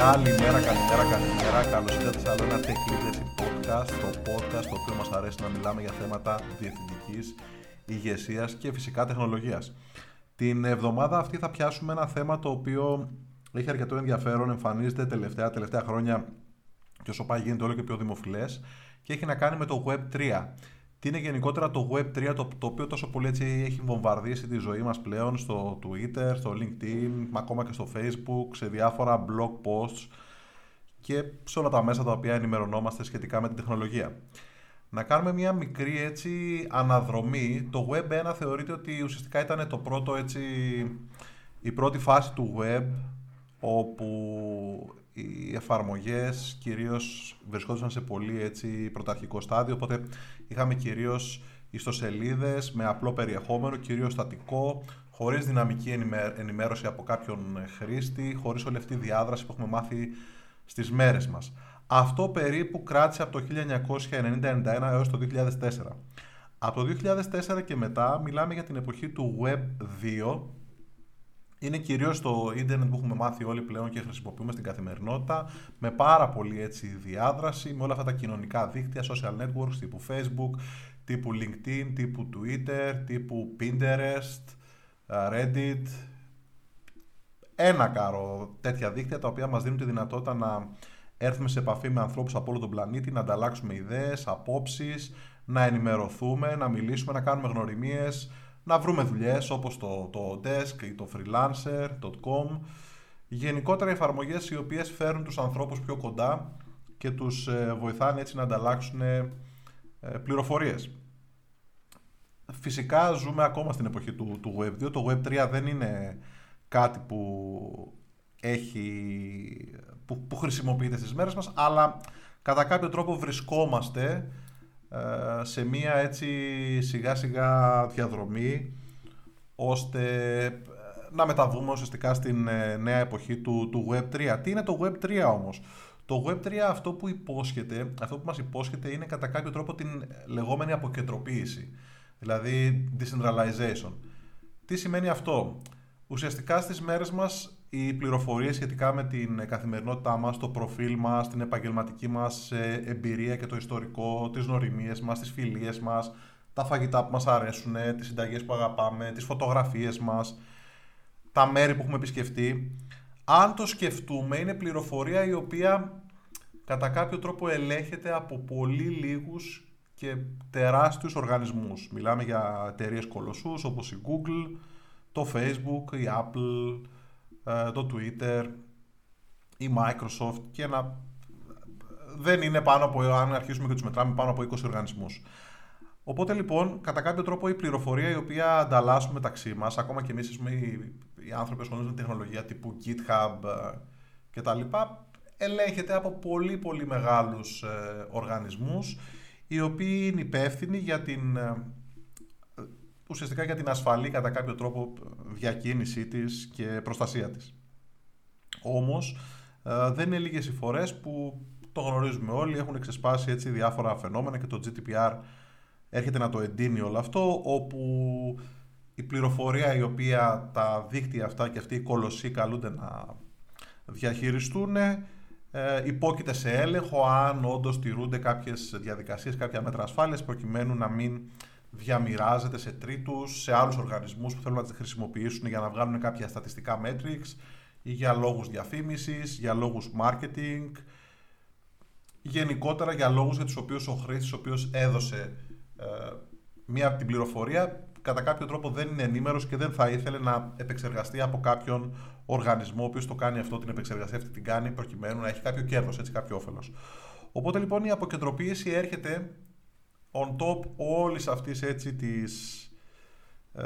Καλημέρα, καλημέρα, καλημέρα. Καλώς ήρθατε σε άλλο ένα Tech Leadership Podcast. Το podcast το οποίο μας αρέσει να μιλάμε για θέματα διευθυντικής ηγεσίας και φυσικά τεχνολογίας. Την εβδομάδα αυτή θα πιάσουμε ένα θέμα το οποίο έχει αρκετό ενδιαφέρον, εμφανίζεται τελευταία, τελευταία χρόνια και όσο πάει γίνεται όλο και πιο δημοφιλές και έχει να κάνει με το Web 3. Τι είναι γενικότερα το Web3, το, το οποίο τόσο πολύ έτσι έχει βομβαρδίσει τη ζωή μας πλέον στο Twitter, στο LinkedIn, ακόμα και στο Facebook, σε διάφορα blog posts και σε όλα τα μέσα τα οποία ενημερωνόμαστε σχετικά με την τεχνολογία. Να κάνουμε μια μικρή έτσι αναδρομή. Το Web 1 θεωρείται ότι ουσιαστικά ήταν το πρώτο έτσι, η πρώτη φάση του Web όπου οι εφαρμογές κυρίως βρισκόντουσαν σε πολύ έτσι πρωταρχικό στάδιο, οπότε είχαμε κυρίως ιστοσελίδες με απλό περιεχόμενο, κυρίως στατικό, χωρίς δυναμική ενημέρωση από κάποιον χρήστη, χωρίς όλη αυτή τη διάδραση που έχουμε μάθει στις μέρες μας. Αυτό περίπου κράτησε από το 1990-91 έως το 2004. Από το 2004 και μετά μιλάμε για την εποχή του Web 2, είναι κυρίως το ίντερνετ που έχουμε μάθει όλοι πλέον και χρησιμοποιούμε στην καθημερινότητα με πάρα πολύ έτσι διάδραση, με όλα αυτά τα κοινωνικά δίκτυα, social networks τύπου Facebook, τύπου LinkedIn, τύπου Twitter, τύπου Pinterest, Reddit. Ένα κάρο τέτοια δίκτυα τα οποία μας δίνουν τη δυνατότητα να έρθουμε σε επαφή με ανθρώπους από όλο τον πλανήτη, να ανταλλάξουμε ιδέες, απόψεις, να ενημερωθούμε, να μιλήσουμε, να κάνουμε γνωριμίες, να βρούμε δουλειές όπως το, το Desk ή το Freelancer.com γενικότερα εφαρμογές οι οποίες φέρνουν τους ανθρώπους πιο κοντά και τους ε, βοηθάνε έτσι να ανταλλάξουν ε, πληροφορίες. Φυσικά ζούμε ακόμα στην εποχή του, του Web2. Το Web3 δεν είναι κάτι που, έχει, που, που χρησιμοποιείται στις μέρες μας, αλλά κατά κάποιο τρόπο βρισκόμαστε ε, σε μία έτσι σιγά σιγά διαδρομή ώστε ε, να μεταβούμε ουσιαστικά στην ε, νέα εποχή του, του Web3. Τι είναι το Web3 όμως; Το Web3 αυτό που υπόσχεται, αυτό που μας υπόσχεται είναι κατά κάποιο τρόπο την λεγόμενη αποκεντροποίηση, δηλαδή decentralization. Τι σημαίνει αυτό; Ουσιαστικά στις μέρες μας οι πληροφορίες σχετικά με την καθημερινότητά μας, το προφίλ μας, την επαγγελματική μας ε, εμπειρία και το ιστορικό, τις νοημίες μας, τις φιλίες μας, τα φαγητά που μας αρέσουν, τις συνταγές που αγαπάμε, τις φωτογραφίες μας, τα μέρη που έχουμε επισκεφτεί. Αν το σκεφτούμε, είναι πληροφορία η οποία κατά κάποιο τρόπο ελέγχεται από πολύ λίγους και τεράστιους οργανισμούς. Μιλάμε για εταιρείες κολοσσούς όπως η Google, το Facebook, η Apple, ε, το Twitter, η Microsoft και να δεν είναι πάνω από, αν αρχίσουμε και τους μετράμε, πάνω από 20 οργανισμούς. Οπότε λοιπόν, κατά κάποιο τρόπο η πληροφορία η οποία ανταλλάσσουμε μεταξύ μας, ακόμα και εμείς οι, οι άνθρωποι ασχολούνται με τεχνολογία τύπου GitHub ε, και τα λοιπά, ελέγχεται από πολύ πολύ μεγάλους ε, οργανισμούς οι οποίοι είναι υπεύθυνοι για την ουσιαστικά για την ασφαλή κατά κάποιο τρόπο διακίνησή της και προστασία της. Όμως ε, δεν είναι λίγες οι φορές που το γνωρίζουμε όλοι, έχουν ξεσπάσει έτσι διάφορα φαινόμενα και το GDPR έρχεται να το εντείνει όλο αυτό, όπου η πληροφορία η οποία τα δίκτυα αυτά και αυτοί οι κολοσσοί καλούνται να διαχειριστούν ε, υπόκειται σε έλεγχο αν όντως τηρούνται κάποιες διαδικασίες, κάποια μέτρα ασφάλειας προκειμένου να μην διαμοιράζεται σε τρίτους, σε άλλους οργανισμούς που θέλουν να τις χρησιμοποιήσουν για να βγάλουν κάποια στατιστικά metrics ή για λόγους διαφήμισης, για λόγους marketing, γενικότερα για λόγους για τους οποίους ο χρήστης ο οποίος έδωσε ε, μία από την πληροφορία κατά κάποιο τρόπο δεν είναι ενήμερος και δεν θα ήθελε να επεξεργαστεί από κάποιον οργανισμό ο οποίος το κάνει αυτό, την επεξεργασία αυτή την κάνει προκειμένου να έχει κάποιο κέρδος, έτσι κάποιο όφελος. Οπότε λοιπόν η αποκεντροποίηση έρχεται on top όλης αυτής έτσι της, ε,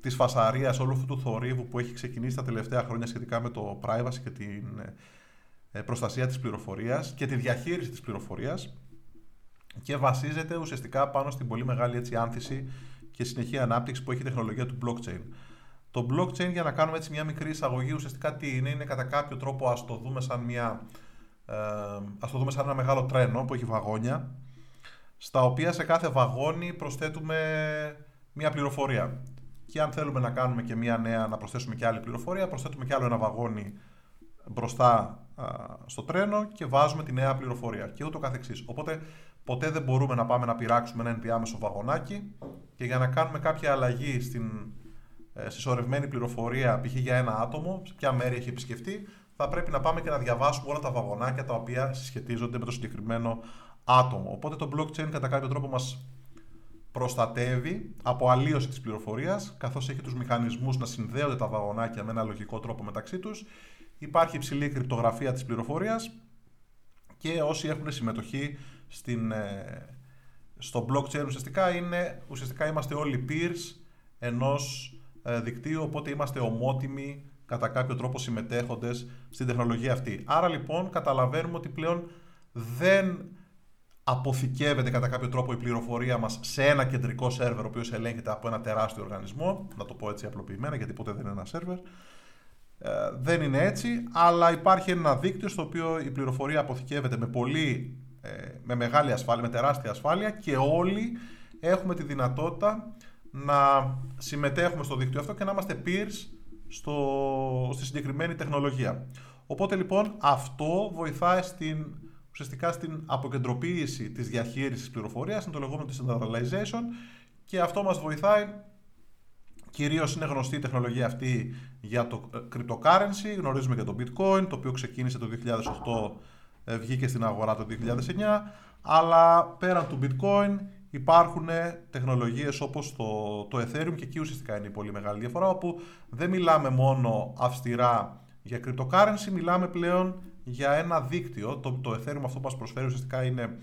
της φασαρίας, όλου αυτού του θορύβου που έχει ξεκινήσει τα τελευταία χρόνια σχετικά με το privacy και την ε, προστασία της πληροφορίας και τη διαχείριση της πληροφορίας και βασίζεται ουσιαστικά πάνω στην πολύ μεγάλη έτσι, άνθηση και συνεχή ανάπτυξη που έχει η τεχνολογία του blockchain. Το blockchain, για να κάνουμε έτσι μια μικρή εισαγωγή, ουσιαστικά τι είναι, είναι κατά κάποιο τρόπο ας το δούμε σαν, μια, ε, ας το δούμε σαν ένα μεγάλο τρένο που έχει βαγόνια στα οποία σε κάθε βαγόνι προσθέτουμε μία πληροφορία. Και αν θέλουμε να κάνουμε και μία νέα, να προσθέσουμε και άλλη πληροφορία, προσθέτουμε και άλλο ένα βαγόνι μπροστά στο τρένο και βάζουμε τη νέα πληροφορία και ούτω καθεξής. Οπότε ποτέ δεν μπορούμε να πάμε να πειράξουμε ένα ενδιάμεσο βαγονάκι και για να κάνουμε κάποια αλλαγή στην ε, συσσωρευμένη πληροφορία, π.χ. για ένα άτομο, σε ποια μέρη έχει επισκεφτεί, θα πρέπει να πάμε και να διαβάσουμε όλα τα βαγονάκια τα οποία συσχετίζονται με το συγκεκριμένο άτομο. Οπότε το blockchain κατά κάποιο τρόπο μας προστατεύει από αλλίωση της πληροφορίας, καθώς έχει τους μηχανισμούς να συνδέονται τα βαγονάκια με ένα λογικό τρόπο μεταξύ τους. Υπάρχει υψηλή κρυπτογραφία της πληροφορίας και όσοι έχουν συμμετοχή στην, ε, στο blockchain ουσιαστικά, είναι, ουσιαστικά είμαστε όλοι peers ενός ε, δικτύου, οπότε είμαστε ομότιμοι κατά κάποιο τρόπο συμμετέχοντες στην τεχνολογία αυτή. Άρα λοιπόν καταλαβαίνουμε ότι πλέον δεν αποθηκεύεται κατά κάποιο τρόπο η πληροφορία μας σε ένα κεντρικό σερβερ ο οποίος ελέγχεται από ένα τεράστιο οργανισμό, να το πω έτσι απλοποιημένα γιατί ποτέ δεν είναι ένα σερβερ, ε, δεν είναι έτσι, αλλά υπάρχει ένα δίκτυο στο οποίο η πληροφορία αποθηκεύεται με πολύ, ε, με μεγάλη ασφάλεια, με τεράστια ασφάλεια και όλοι έχουμε τη δυνατότητα να συμμετέχουμε στο δίκτυο αυτό και να είμαστε peers στο, στη συγκεκριμένη τεχνολογία. Οπότε λοιπόν αυτό βοηθάει στην, ουσιαστικά στην αποκεντροποίηση της διαχείρισης πληροφορίας, είναι το λεγόμενο decentralization και αυτό μας βοηθάει Κυρίως είναι γνωστή η τεχνολογία αυτή για το ε, cryptocurrency. Γνωρίζουμε και το bitcoin, το οποίο ξεκίνησε το 2008, ε, βγήκε στην αγορά το 2009. Αλλά πέραν του bitcoin υπάρχουν τεχνολογίες όπως το, το Ethereum και εκεί ουσιαστικά είναι η πολύ μεγάλη διαφορά όπου δεν μιλάμε μόνο αυστηρά για cryptocurrency, μιλάμε πλέον για ένα δίκτυο. Το, το Ethereum αυτό που μας προσφέρει ουσιαστικά είναι,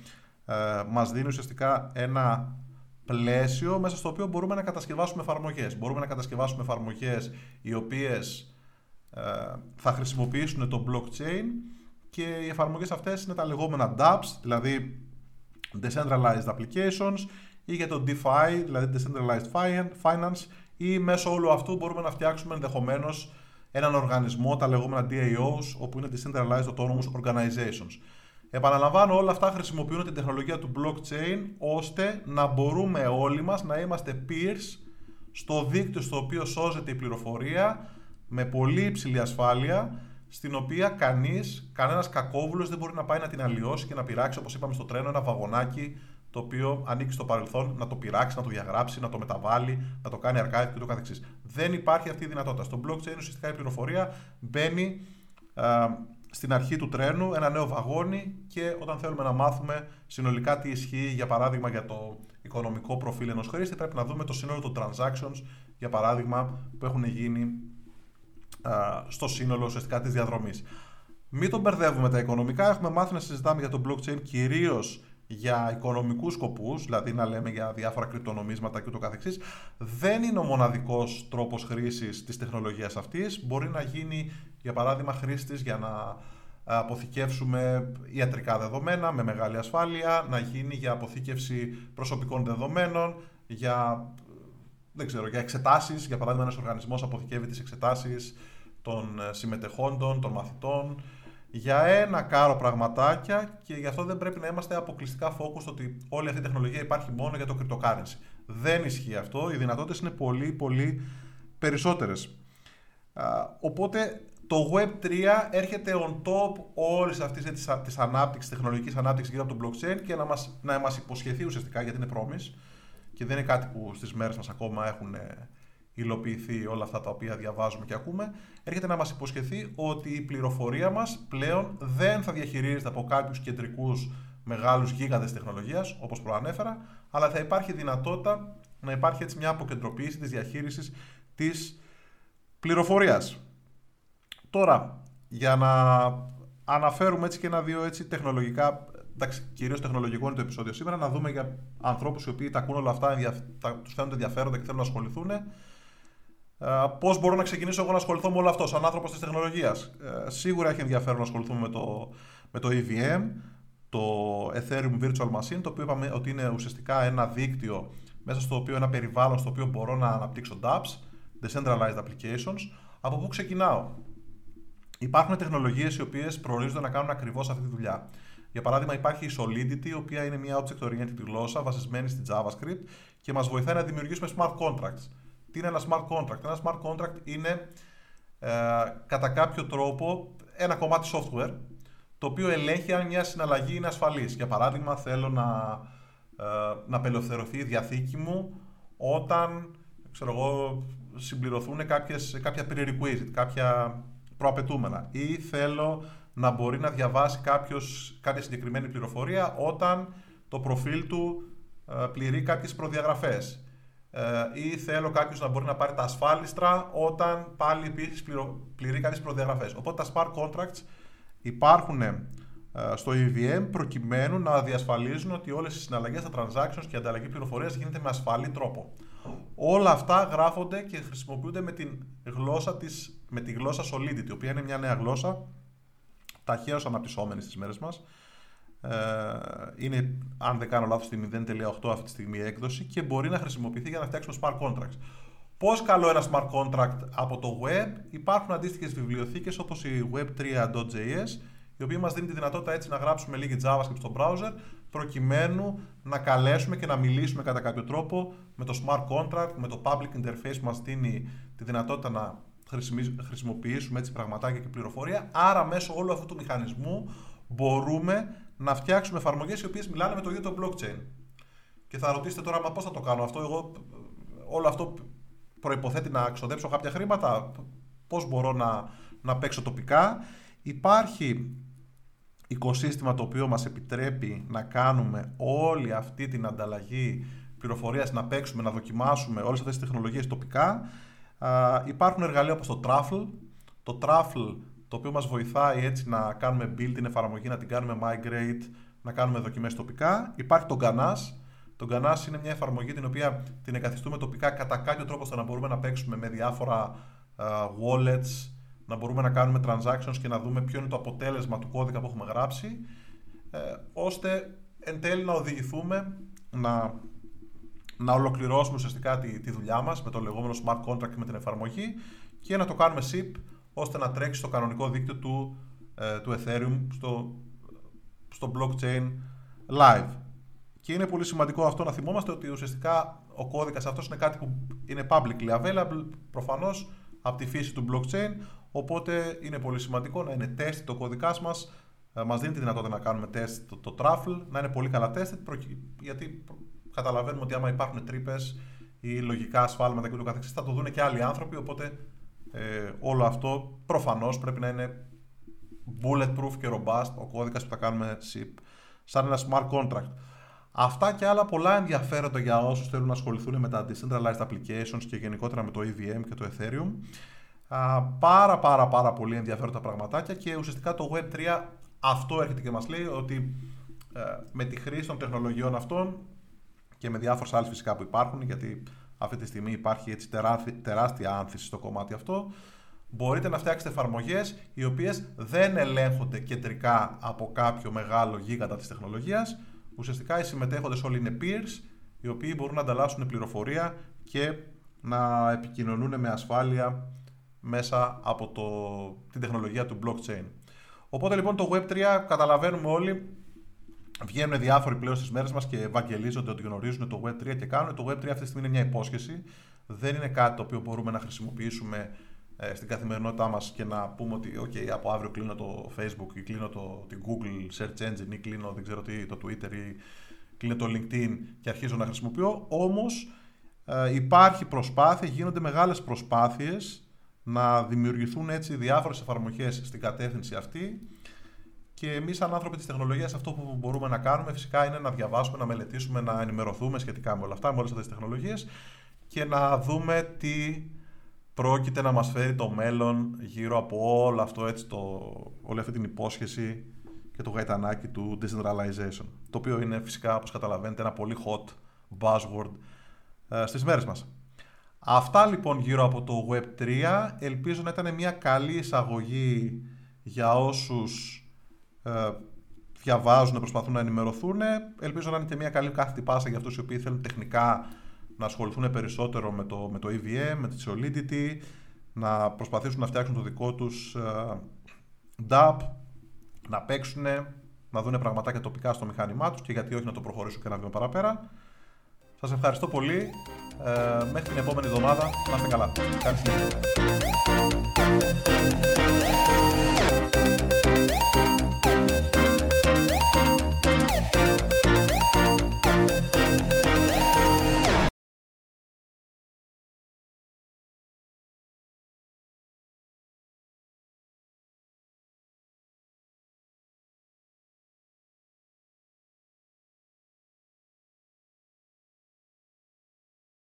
ε, μας δίνει ουσιαστικά ένα πλαίσιο μέσα στο οποίο μπορούμε να κατασκευάσουμε εφαρμογές. Μπορούμε να κατασκευάσουμε εφαρμογές οι οποίες ε, θα χρησιμοποιήσουν το blockchain και οι εφαρμογές αυτές είναι τα λεγόμενα dApps, δηλαδή Decentralized Applications ή για το DeFi, δηλαδή Decentralized Finance ή μέσω όλου αυτού μπορούμε να φτιάξουμε ενδεχομένως έναν οργανισμό, τα λεγόμενα DAOs, όπου είναι Decentralized Autonomous Organizations. Επαναλαμβάνω, όλα αυτά χρησιμοποιούν την τεχνολογία του blockchain ώστε να μπορούμε όλοι μας να είμαστε peers στο δίκτυο στο οποίο σώζεται η πληροφορία με πολύ υψηλή ασφάλεια στην οποία κανείς, κανένας κακόβουλος δεν μπορεί να πάει να την αλλοιώσει και να πειράξει όπως είπαμε στο τρένο ένα βαγονάκι το οποίο ανήκει στο παρελθόν να το πειράξει, να το διαγράψει, να το μεταβάλει, να το κάνει archive και το καθεξής. Δεν υπάρχει αυτή η δυνατότητα. Στο blockchain ουσιαστικά η πληροφορία μπαίνει στην αρχή του τρένου ένα νέο βαγόνι και όταν θέλουμε να μάθουμε συνολικά τι ισχύει, για παράδειγμα, για το οικονομικό προφίλ ενός χρήστη, πρέπει να δούμε το σύνολο των transactions, για παράδειγμα, που έχουν γίνει στο σύνολο ουσιαστικά της διαδρομής. Μην τον μπερδεύουμε τα οικονομικά. Έχουμε μάθει να συζητάμε για το blockchain κυρίως για οικονομικούς σκοπούς, δηλαδή να λέμε για διάφορα κρυπτονομίσματα και ούτω καθεξής, δεν είναι ο μοναδικός τρόπος χρήσης της τεχνολογίας αυτής. Μπορεί να γίνει, για παράδειγμα, χρήστης για να αποθηκεύσουμε ιατρικά δεδομένα με μεγάλη ασφάλεια, να γίνει για αποθήκευση προσωπικών δεδομένων, για, δεν ξέρω, για εξετάσεις, για παράδειγμα ένας οργανισμός αποθηκεύει τις εξετάσεις των συμμετεχόντων, των μαθητών, για ένα κάρο πραγματάκια και γι' αυτό δεν πρέπει να είμαστε αποκλειστικά focus ότι όλη αυτή η τεχνολογία υπάρχει μόνο για το cryptocurrency. Δεν ισχύει αυτό, οι δυνατότητες είναι πολύ πολύ περισσότερες. Οπότε το Web3 έρχεται on top όλης αυτής της ανάπτυξης, τεχνολογικής ανάπτυξης γύρω από το blockchain και να μας να μας υποσχεθεί ουσιαστικά γιατί είναι promise και δεν είναι κάτι που στις μέρες μας ακόμα έχουν υλοποιηθεί όλα αυτά τα οποία διαβάζουμε και ακούμε, έρχεται να μας υποσχεθεί ότι η πληροφορία μας πλέον δεν θα διαχειρίζεται από κάποιους κεντρικούς μεγάλους γίγαντες τεχνολογίας, όπως προανέφερα, αλλά θα υπάρχει δυνατότητα να υπάρχει έτσι μια αποκεντροποίηση της διαχείρισης της πληροφορίας. Τώρα, για να αναφέρουμε έτσι και ένα-δύο έτσι τεχνολογικά, εντάξει, κυρίως τεχνολογικό είναι το επεισόδιο σήμερα, να δούμε για ανθρώπους οι οποίοι τα ακούν όλα αυτά, τους φαίνονται ενδιαφέροντα και θέλουν να ασχοληθούν, Πώς μπορώ να ξεκινήσω εγώ να ασχοληθώ με όλο αυτό, σαν άνθρωπος της τεχνολογίας; Ε, σίγουρα έχει ενδιαφέρον να ασχοληθούμε με το, με το EVM, το Ethereum Virtual Machine, το οποίο είπαμε ότι είναι ουσιαστικά ένα δίκτυο μέσα στο οποίο ένα περιβάλλον στο οποίο μπορώ να αναπτύξω dApps, Decentralized Applications. Από πού ξεκινάω; Υπάρχουν τεχνολογίες οι οποίες προορίζονται να κάνουν ακριβώς αυτή τη δουλειά. Για παράδειγμα, υπάρχει η Solidity, η οποία είναι μια object-oriented γλώσσα βασισμένη στη JavaScript και μας βοηθάει να δημιουργήσουμε smart contracts. Τι είναι ένα smart contract; Ένα smart contract είναι ε, κατά κάποιο τρόπο ένα κομμάτι software το οποίο ελέγχει αν μια συναλλαγή είναι ασφαλής. Για παράδειγμα, θέλω να, ε, να απελευθερωθεί η διαθήκη μου όταν ξέρω εγώ, συμπληρωθούν κάποιες, κάποια prerequisite, κάποια προαπαιτούμενα ή θέλω να μπορεί να διαβάσει κάποιος, κάποια συγκεκριμένη πληροφορία όταν το προφίλ του ε, πληρεί κάποιες προδιαγραφές ε, ή θέλω κάποιος να μπορεί να πάρει τα ασφάλιστρα όταν πάλι επίσης πληρεί κάποιες προδιαγραφές. Οπότε τα smart contracts υπάρχουν ε, στο EVM προκειμένου να διασφαλίζουν ότι όλες οι συναλλαγές, τα transactions και η ανταλλαγή πληροφορίας γίνεται με ασφαλή τρόπο. Όλα αυτά γράφονται και χρησιμοποιούνται με, την γλώσσα της, με τη γλώσσα Solidity, η οποία είναι μια νέα γλώσσα, ταχαίως αναπτυσσόμενη στις μέρες μας. Ε, είναι, αν δεν κάνω λάθος, στη 0.8 αυτή τη στιγμή έκδοση και μπορεί να χρησιμοποιηθεί για να φτιάξουμε smart contracts. Πώς καλό ένα smart contract από το web, υπάρχουν αντίστοιχες βιβλιοθήκες όπως η web3.js, η οποία μας δίνει τη δυνατότητα έτσι να γράψουμε λίγη JavaScript στο browser, προκειμένου να καλέσουμε και να μιλήσουμε κατά κάποιο τρόπο με το smart contract, με το public interface που μας δίνει τη δυνατότητα να χρησιμοποιήσουμε έτσι πραγματάκια και πληροφορία. Άρα μέσω όλου αυτού του μηχανισμού μπορούμε να φτιάξουμε εφαρμογές οι οποίες μιλάνε με το ίδιο το blockchain. Και θα ρωτήσετε τώρα, μα πώς θα το κάνω αυτό, εγώ όλο αυτό προϋποθέτει να ξοδέψω κάποια χρήματα, πώς μπορώ να, να παίξω τοπικά; Υπάρχει οικοσύστημα το οποίο μας επιτρέπει να κάνουμε όλη αυτή την ανταλλαγή πληροφορίας, να παίξουμε, να δοκιμάσουμε όλες αυτές τις τεχνολογίες τοπικά. Α, υπάρχουν εργαλεία όπως το Truffle. Το Truffle το οποίο μας βοηθάει έτσι να κάνουμε build την εφαρμογή, να την κάνουμε migrate, να κάνουμε δοκιμές τοπικά. Υπάρχει το Ganas. Το Ganas είναι μια εφαρμογή την οποία την εγκαθιστούμε τοπικά κατά κάποιο τρόπο ώστε να μπορούμε να παίξουμε με διάφορα wallets, να μπορούμε να κάνουμε transactions και να δούμε ποιο είναι το αποτέλεσμα του κώδικα που έχουμε γράψει, ε, ώστε εν τέλει να οδηγηθούμε να, να ολοκληρώσουμε ουσιαστικά τη, τη δουλειά μας με το λεγόμενο smart contract με την εφαρμογή και να το κάνουμε SIP ώστε να τρέξει στο κανονικό δίκτυο του, ε, του Ethereum στο, στο blockchain live. Και είναι πολύ σημαντικό αυτό να θυμόμαστε ότι ουσιαστικά ο κώδικας αυτός είναι κάτι που είναι publicly available προφανώς από τη φύση του blockchain Οπότε είναι πολύ σημαντικό να είναι test το κώδικάς μας. Ε, μας δίνει τη δυνατότητα να κάνουμε test το, το truffle, να είναι πολύ καλά tested, γιατί καταλαβαίνουμε ότι άμα υπάρχουν τρύπες ή λογικά ασφάλματα και το καθεξής, θα το δουν και άλλοι άνθρωποι. Οπότε ε, όλο αυτό προφανώς πρέπει να είναι bulletproof και robust ο κώδικας που θα κάνουμε SIP, σαν ένα smart contract. Αυτά και άλλα πολλά ενδιαφέροντα για όσους θέλουν να ασχοληθούν με τα decentralized applications και γενικότερα με το EVM και το Ethereum πάρα πάρα πάρα πολύ ενδιαφέροντα πραγματάκια και ουσιαστικά το Web3 αυτό έρχεται και μας λέει ότι ε, με τη χρήση των τεχνολογιών αυτών και με διάφορες άλλες φυσικά που υπάρχουν γιατί αυτή τη στιγμή υπάρχει έτσι τεράστια άνθηση στο κομμάτι αυτό μπορείτε να φτιάξετε εφαρμογές οι οποίες δεν ελέγχονται κεντρικά από κάποιο μεγάλο γίγαντα της τεχνολογίας ουσιαστικά οι συμμετέχοντες όλοι είναι peers οι οποίοι μπορούν να ανταλλάσσουν πληροφορία και να επικοινωνούν με ασφάλεια μέσα από το, την τεχνολογία του blockchain. Οπότε λοιπόν το Web3 καταλαβαίνουμε όλοι, βγαίνουν διάφοροι πλέον στις μέρες μας και ευαγγελίζονται ότι γνωρίζουν το Web3 και κάνουν. Το Web3 αυτή τη στιγμή είναι μια υπόσχεση, δεν είναι κάτι το οποίο μπορούμε να χρησιμοποιήσουμε ε, στην καθημερινότητά μας και να πούμε ότι okay, από αύριο κλείνω το Facebook ή κλείνω το, την Google Search Engine ή κλείνω δεν ξέρω τι, το Twitter ή κλείνω το LinkedIn και αρχίζω να χρησιμοποιώ. Όμως ε, υπάρχει προσπάθεια, γίνονται μεγάλες προσπάθειες να δημιουργηθούν έτσι διάφορες εφαρμογές στην κατεύθυνση αυτή και εμείς σαν άνθρωποι της τεχνολογίας αυτό που μπορούμε να κάνουμε φυσικά είναι να διαβάσουμε, να μελετήσουμε, να ενημερωθούμε σχετικά με όλα αυτά, με όλες αυτές τις τεχνολογίες και να δούμε τι πρόκειται να μας φέρει το μέλλον γύρω από όλο αυτό έτσι, το, όλη αυτή την υπόσχεση και το γαϊτανάκι του decentralization το οποίο είναι φυσικά όπως καταλαβαίνετε ένα πολύ hot buzzword ε, στις μέρες μας. Αυτά λοιπόν γύρω από το Web3. Ελπίζω να ήταν μια καλή εισαγωγή για όσους ε, διαβάζουν, προσπαθούν να ενημερωθούν. Ελπίζω να είναι και μια καλή κάθετη πάσα για αυτούς οι οποίοι θέλουν τεχνικά να ασχοληθούν περισσότερο με το, με το EVM, με τη Solidity, να προσπαθήσουν να φτιάξουν το δικό τους ε, DApp, να παίξουν, να δουν πραγματάκια τοπικά στο μηχάνημά τους και γιατί όχι να το προχωρήσουν και να βήμα παραπέρα. Σας ευχαριστώ πολύ. Ε, μέχρι την επόμενη εβδομάδα. Να είστε καλά. Καλή συνέχεια.